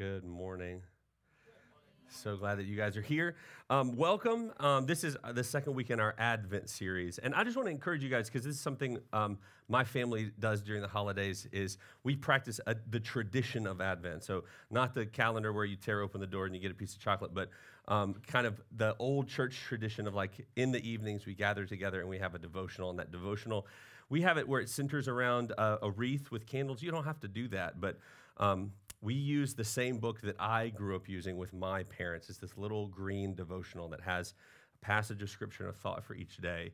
Good morning. So glad that you guys are here. Um, welcome. Um, this is the second week in our Advent series, and I just want to encourage you guys because this is something um, my family does during the holidays. Is we practice a, the tradition of Advent. So not the calendar where you tear open the door and you get a piece of chocolate, but um, kind of the old church tradition of like in the evenings we gather together and we have a devotional, and that devotional we have it where it centers around a, a wreath with candles. You don't have to do that, but um, we use the same book that I grew up using with my parents. It's this little green devotional that has a passage of scripture and a thought for each day.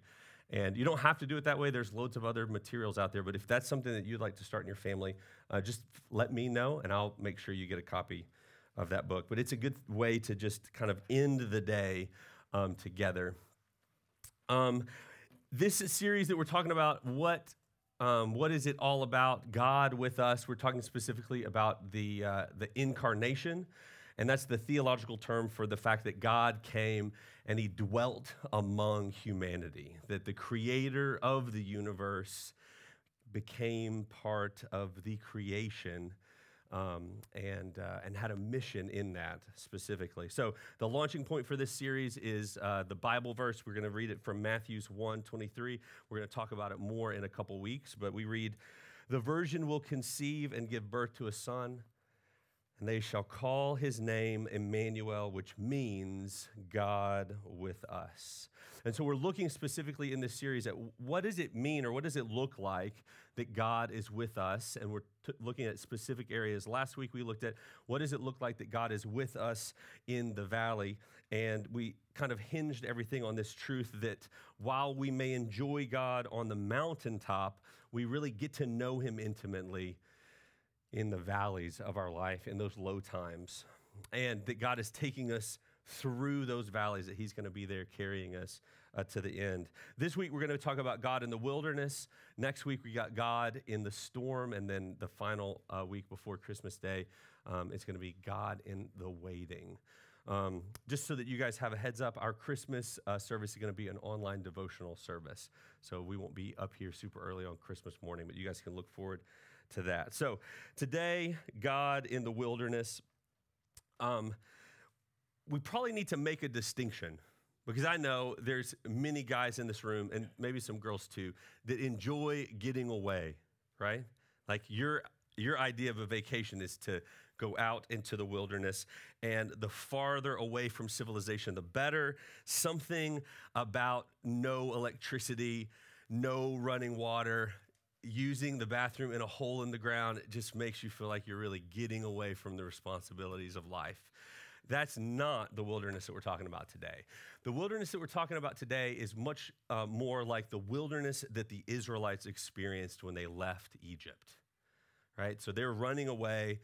And you don't have to do it that way. There's loads of other materials out there. But if that's something that you'd like to start in your family, uh, just let me know and I'll make sure you get a copy of that book. But it's a good way to just kind of end the day um, together. Um, this series that we're talking about, what um, what is it all about? God with us. We're talking specifically about the, uh, the incarnation, and that's the theological term for the fact that God came and he dwelt among humanity, that the creator of the universe became part of the creation um, and, uh, and had a mission in that specifically. So, the launching point for this series is uh, the Bible verse. We're going to read it from Matthew's 1 23. We're going to talk about it more in a couple weeks, but we read, The virgin will conceive and give birth to a son, and they shall call his name Emmanuel, which means God with us. And so we're looking specifically in this series at what does it mean or what does it look like that God is with us? And we're t- looking at specific areas. Last week we looked at what does it look like that God is with us in the valley? And we kind of hinged everything on this truth that while we may enjoy God on the mountaintop, we really get to know him intimately in the valleys of our life, in those low times. And that God is taking us through those valleys, that He's going to be there carrying us uh, to the end. This week, we're going to talk about God in the wilderness. Next week, we got God in the storm. And then the final uh, week before Christmas Day, um, it's going to be God in the waiting. Um, just so that you guys have a heads up, our Christmas uh, service is going to be an online devotional service. So we won't be up here super early on Christmas morning, but you guys can look forward to that. So today, God in the wilderness. Um, we probably need to make a distinction because I know there's many guys in this room and maybe some girls too that enjoy getting away, right? Like your your idea of a vacation is to go out into the wilderness and the farther away from civilization the better. Something about no electricity, no running water, using the bathroom in a hole in the ground just makes you feel like you're really getting away from the responsibilities of life. That's not the wilderness that we're talking about today. The wilderness that we're talking about today is much uh, more like the wilderness that the Israelites experienced when they left Egypt, right? So they're running away,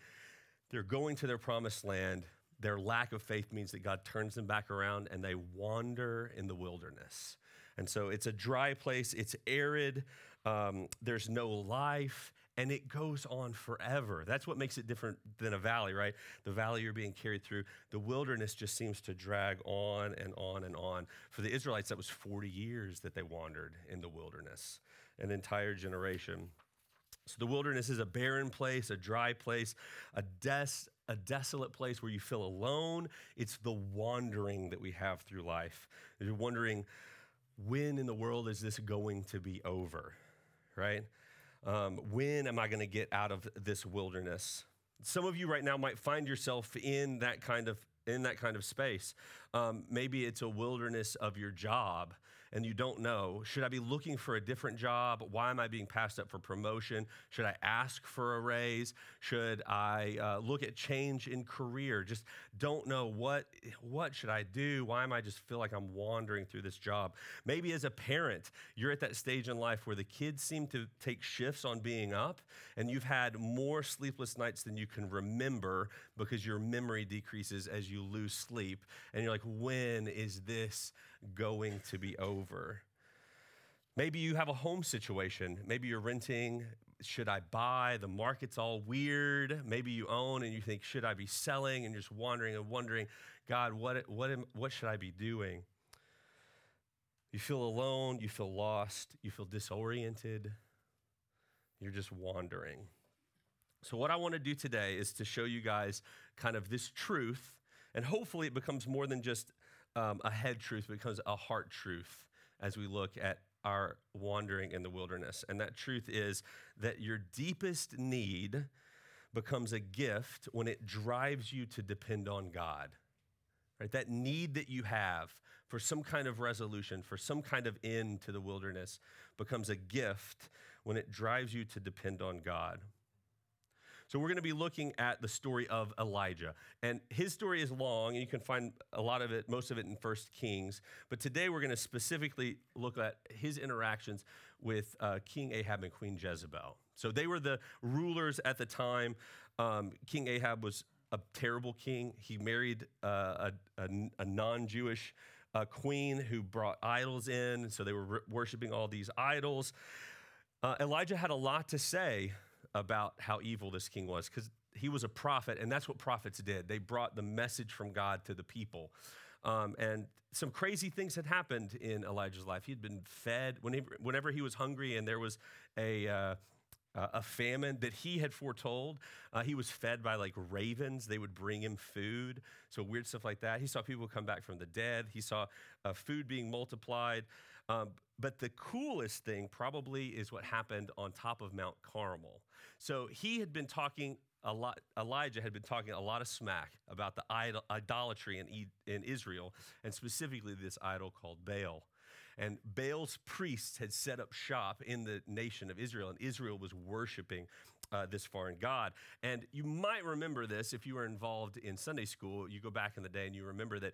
they're going to their promised land. Their lack of faith means that God turns them back around and they wander in the wilderness. And so it's a dry place, it's arid, um, there's no life and it goes on forever. That's what makes it different than a valley, right? The valley you're being carried through, the wilderness just seems to drag on and on and on. For the Israelites, that was 40 years that they wandered in the wilderness, an entire generation. So the wilderness is a barren place, a dry place, a, des- a desolate place where you feel alone. It's the wandering that we have through life. You're wondering, when in the world is this going to be over, right? Um, when am I going to get out of this wilderness? Some of you right now might find yourself in that kind of in that kind of space. Um, maybe it's a wilderness of your job and you don't know should I be looking for a different job? Why am I being passed up for promotion? Should I ask for a raise? Should I uh, look at change in career? Just don't know what what should I do? Why am I just feel like I'm wandering through this job? Maybe as a parent, you're at that stage in life where the kids seem to take shifts on being up and you've had more sleepless nights than you can remember because your memory decreases as you lose sleep and you're like when is this going to be over. Maybe you have a home situation. Maybe you're renting. Should I buy? The market's all weird. Maybe you own and you think, should I be selling? And just wandering and wondering, God, what, what, am, what should I be doing? You feel alone. You feel lost. You feel disoriented. You're just wandering. So, what I want to do today is to show you guys kind of this truth, and hopefully it becomes more than just um, a head truth, becomes a heart truth as we look at our wandering in the wilderness. And that truth is that your deepest need becomes a gift when it drives you to depend on God. Right? That need that you have for some kind of resolution, for some kind of end to the wilderness, becomes a gift when it drives you to depend on God. So we're going to be looking at the story of Elijah. And his story is long, and you can find a lot of it, most of it in First Kings. But today we're going to specifically look at his interactions with uh, King Ahab and Queen Jezebel. So they were the rulers at the time. Um, king Ahab was a terrible king. He married uh, a, a, a non Jewish uh, queen who brought idols in. So they were worshiping all these idols. Uh, Elijah had a lot to say about how evil this king was because he was a prophet, and that's what prophets did. They brought the message from God to the people. Um, and some crazy things had happened in Elijah's life. He'd been fed whenever, whenever he was hungry, and there was a uh, a famine that he had foretold. Uh, he was fed by like ravens. They would bring him food. So weird stuff like that. He saw people come back from the dead. He saw uh, food being multiplied. Um, but the coolest thing probably is what happened on top of Mount Carmel. So he had been talking a lot, Elijah had been talking a lot of smack about the idol, idolatry in, in Israel, and specifically this idol called Baal. And Baal's priests had set up shop in the nation of Israel, and Israel was worshiping uh, this foreign God. And you might remember this if you were involved in Sunday school. You go back in the day and you remember that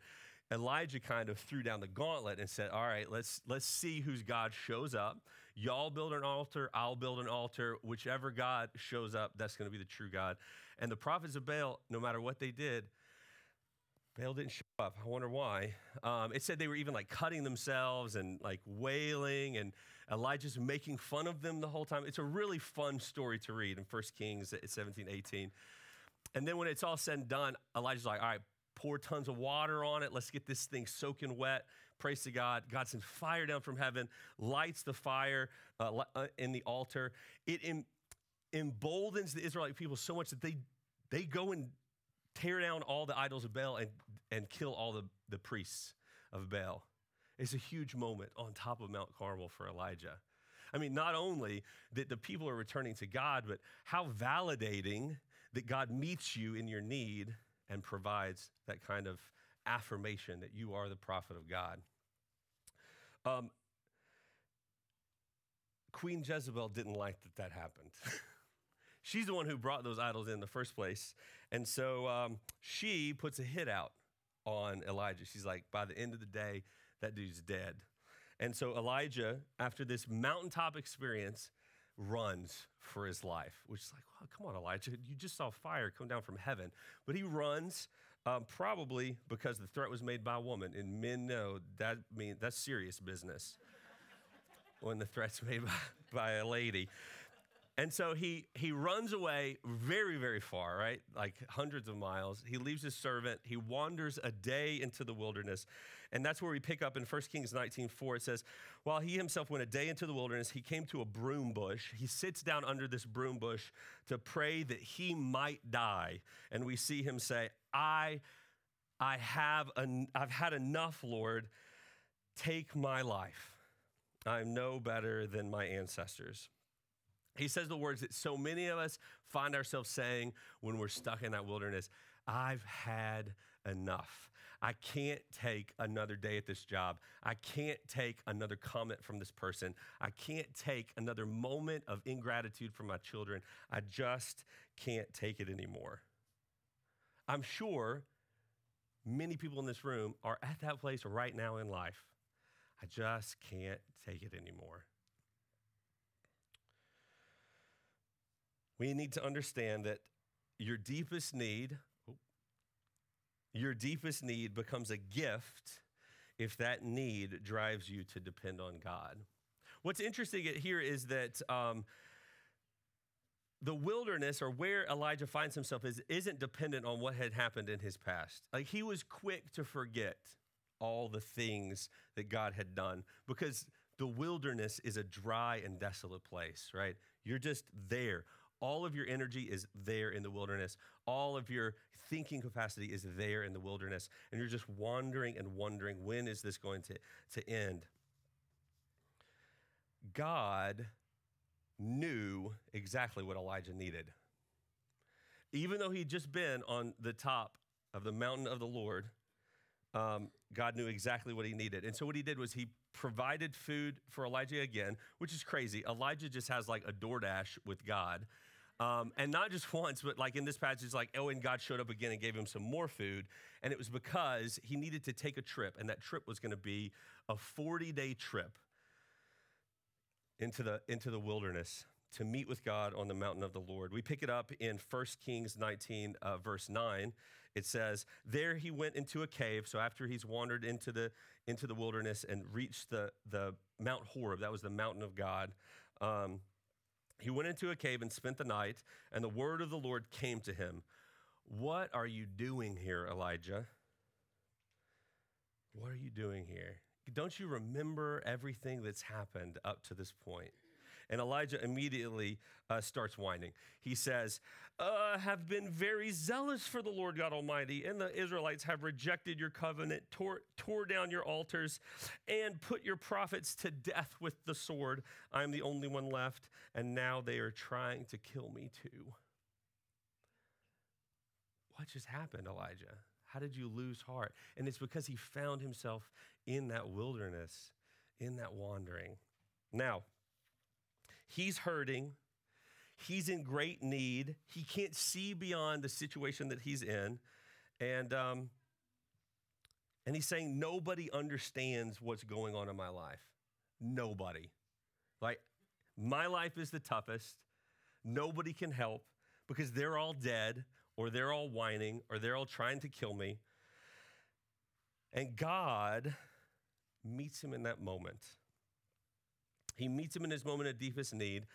Elijah kind of threw down the gauntlet and said, "All right, let's let's see whose God shows up. Y'all build an altar, I'll build an altar. Whichever God shows up, that's going to be the true God." And the prophets of Baal, no matter what they did, Baal didn't show up. I wonder why. Um, it said they were even like cutting themselves and like wailing, and Elijah's making fun of them the whole time. It's a really fun story to read in 1 Kings 17, 18. And then when it's all said and done, Elijah's like, all right, pour tons of water on it. Let's get this thing soaking wet. Praise to God. God sends fire down from heaven, lights the fire uh, uh, in the altar. It em- emboldens the Israelite people so much that they, they go and tear down all the idols of Baal and, and kill all the, the priests of Baal. It's a huge moment on top of Mount Carmel for Elijah. I mean, not only that the people are returning to God, but how validating that God meets you in your need and provides that kind of affirmation that you are the prophet of God. Um, Queen Jezebel didn't like that that happened. She's the one who brought those idols in the first place. And so um, she puts a hit out on Elijah. She's like, by the end of the day, that dude's dead. And so Elijah, after this mountaintop experience, runs for his life, which is like, come on, Elijah, you just saw fire come down from heaven. But he runs um, probably because the threat was made by a woman, and men know that mean that's serious business when the threat's made by, by a lady. And so he he runs away very very far, right? Like hundreds of miles. He leaves his servant. He wanders a day into the wilderness. And that's where we pick up in 1 Kings 19:4 it says, "While he himself went a day into the wilderness, he came to a broom bush. He sits down under this broom bush to pray that he might die." And we see him say, "I I have an, I've had enough, Lord. Take my life. I'm no better than my ancestors." He says the words that so many of us find ourselves saying when we're stuck in that wilderness I've had enough. I can't take another day at this job. I can't take another comment from this person. I can't take another moment of ingratitude from my children. I just can't take it anymore. I'm sure many people in this room are at that place right now in life. I just can't take it anymore. We need to understand that your deepest need, your deepest need becomes a gift if that need drives you to depend on God. What's interesting here is that um, the wilderness or where Elijah finds himself is, isn't dependent on what had happened in his past. Like he was quick to forget all the things that God had done because the wilderness is a dry and desolate place, right? You're just there All of your energy is there in the wilderness. All of your thinking capacity is there in the wilderness. And you're just wandering and wondering when is this going to, to end? God knew exactly what Elijah needed. Even though he'd just been on the top of the mountain of the Lord, um, God knew exactly what he needed. And so what he did was he provided food for Elijah again, which is crazy. Elijah just has like a DoorDash with God. Um, and not just once, but like in this passage, like, oh, and God showed up again and gave him some more food. And it was because he needed to take a trip, and that trip was going to be a 40 day trip into the, into the wilderness to meet with God on the mountain of the Lord. We pick it up in 1 Kings 19, uh, verse 9. It says, There he went into a cave. So after he's wandered into the, into the wilderness and reached the, the Mount Horeb, that was the mountain of God, um, he went into a cave and spent the night, and the word of the Lord came to him. What are you doing here, Elijah? What are you doing here? Don't you remember everything that's happened up to this point? And Elijah immediately uh, starts whining. He says, uh, Have been very zealous for the Lord God Almighty, and the Israelites have rejected your covenant, tore, tore down your altars, and put your prophets to death with the sword. I'm the only one left, and now they are trying to kill me too. What just happened, Elijah? How did you lose heart? And it's because he found himself in that wilderness, in that wandering. Now, he's hurting. He's in great need. He can't see beyond the situation that he's in. And, um, and he's saying, Nobody understands what's going on in my life. Nobody. Like, my life is the toughest. Nobody can help because they're all dead or they're all whining or they're all trying to kill me. And God meets him in that moment. He meets him in his moment of deepest need.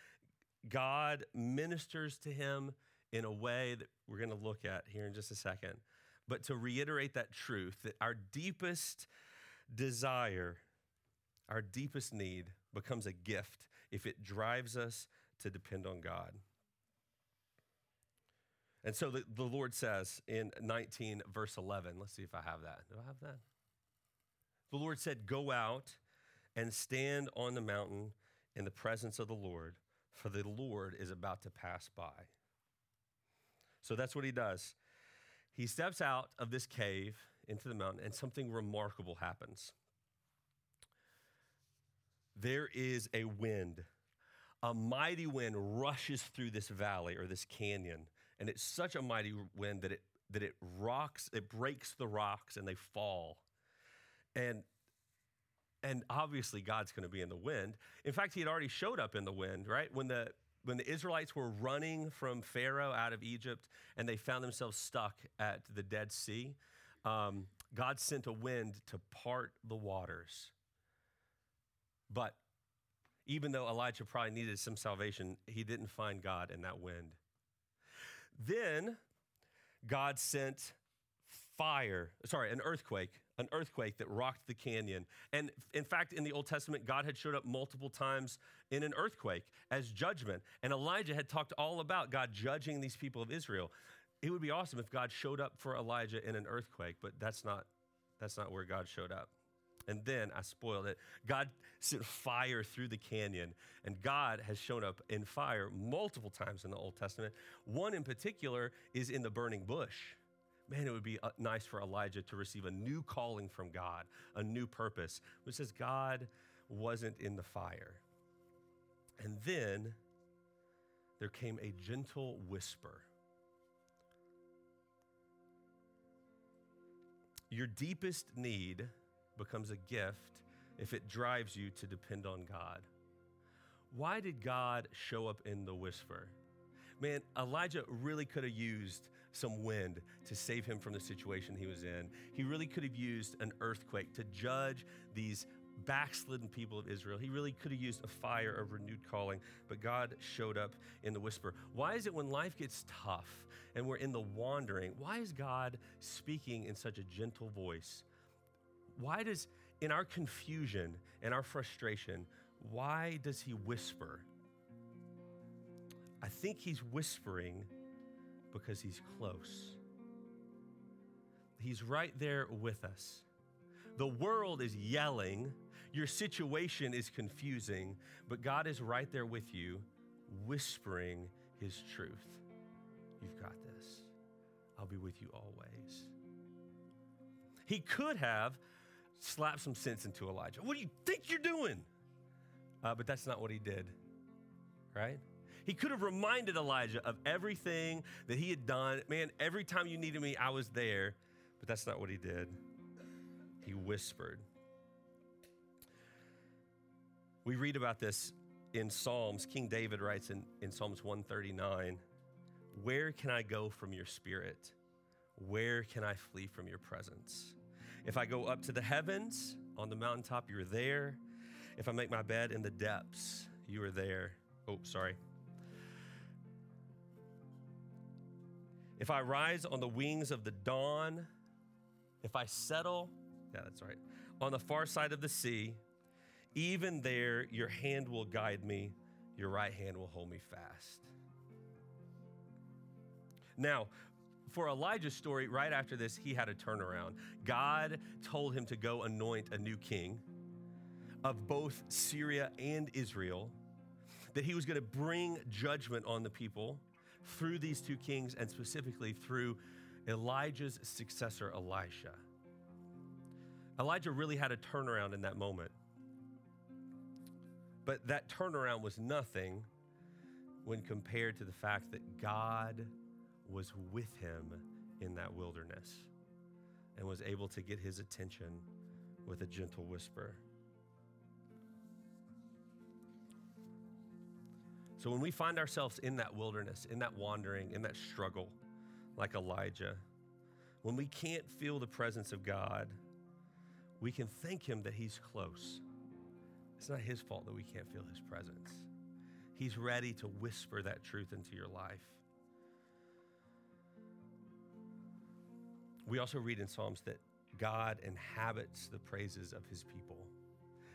God ministers to him in a way that we're going to look at here in just a second. But to reiterate that truth, that our deepest desire, our deepest need becomes a gift if it drives us to depend on God. And so the, the Lord says in 19, verse 11, let's see if I have that. Do I have that? The Lord said, Go out and stand on the mountain in the presence of the Lord, for the Lord is about to pass by. So that's what he does. He steps out of this cave into the mountain, and something remarkable happens. There is a wind. A mighty wind rushes through this valley or this canyon and it's such a mighty wind that it that it rocks, it breaks the rocks and they fall. And and obviously God's going to be in the wind. In fact, he had already showed up in the wind, right? When the when the Israelites were running from Pharaoh out of Egypt and they found themselves stuck at the Dead Sea, um, God sent a wind to part the waters. But even though Elijah probably needed some salvation, he didn't find God in that wind. Then God sent fire, sorry, an earthquake, an earthquake that rocked the canyon. And in fact, in the Old Testament, God had showed up multiple times in an earthquake as judgment. And Elijah had talked all about God judging these people of Israel. It would be awesome if God showed up for Elijah in an earthquake, but that's not that's not where God showed up. And then I spoiled it. God sent fire through the canyon, and God has shown up in fire multiple times in the Old Testament. One in particular is in the burning bush. Man, it would be uh, nice for Elijah to receive a new calling from God, a new purpose, which says God wasn't in the fire. And then there came a gentle whisper. Your deepest need becomes a gift if it drives you to depend on God. Why did God show up in the whisper? Man, Elijah really could have used some wind to save him from the situation he was in. He really could have used an earthquake to judge these backslidden people of Israel. He really could have used a fire of renewed calling, but God showed up in the whisper. Why is it when life gets tough and we're in the wandering, why is God speaking in such a gentle voice? Why does, in our confusion and our frustration, why does he whisper? I think he's whispering because he's close. He's right there with us. The world is yelling, your situation is confusing, but God is right there with you, whispering his truth. You've got this. I'll be with you always. He could have slapped some sense into Elijah. What do you think you're doing? Uh, but that's not what he did, right? He could have reminded Elijah of everything that he had done. Man, every time you needed me, I was there. But that's not what he did. He whispered. We read about this in Psalms. King David writes in, in Psalms 139 Where can I go from your spirit? Where can I flee from your presence? If I go up to the heavens, on the mountaintop, you're there. If I make my bed in the depths, you are there. Oh, sorry. If I rise on the wings of the dawn, if I settle, yeah, that's right, on the far side of the sea, even there your hand will guide me, your right hand will hold me fast. Now, for Elijah's story, right after this, he had a turnaround. God told him to go anoint a new king of both Syria and Israel, that he was going to bring judgment on the people through these two kings and specifically through Elijah's successor, Elisha. Elijah really had a turnaround in that moment. But that turnaround was nothing when compared to the fact that God was with him in that wilderness and was able to get his attention with a gentle whisper. So when we find ourselves in that wilderness, in that wandering, in that struggle, like Elijah, when we can't feel the presence of God, we can thank Him that He's close. It's not His fault that we can't feel His presence. He's ready to whisper that truth into your life. We also read in Psalms that God inhabits the praises of His people.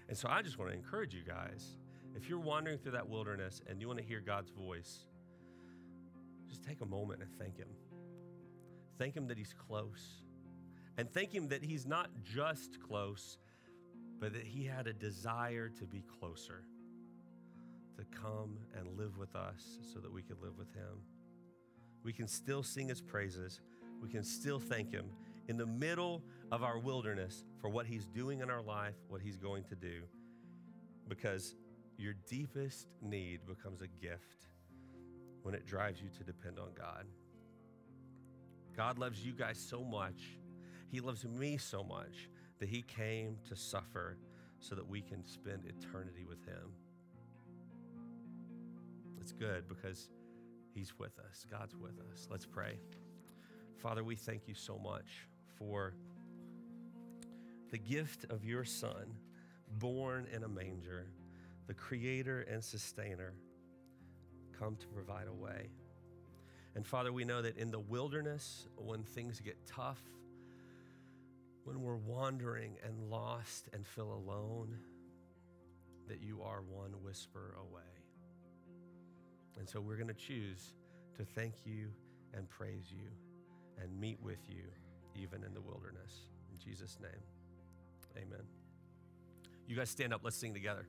And so I just want to encourage you guys if you're wandering through that wilderness and you want to hear God's voice, just take a moment and thank Him. Thank Him that He's close. And thank Him that He's not just close, but that He had a desire to be closer, to come and live with us so that we could live with Him. We can still sing His praises, we can still thank Him in the middle of our wilderness for what He's doing in our life, what He's going to do, because your deepest need becomes a gift when it drives you to depend on God. God loves you guys so much. He loves me so much that He came to suffer so that we can spend eternity with Him. It's good because He's with us, God's with us. Let's pray. Father, we thank you so much for the gift of your Son, born in a manger the creator and sustainer, come to provide a way. And Father, we know that in the wilderness, when things get tough, when we're wandering and lost and feel alone, that you are one whisper away. And so we're going to choose to thank you and praise you and meet with you even in the wilderness. In Jesus' name, amen. You guys stand up. Let's sing together.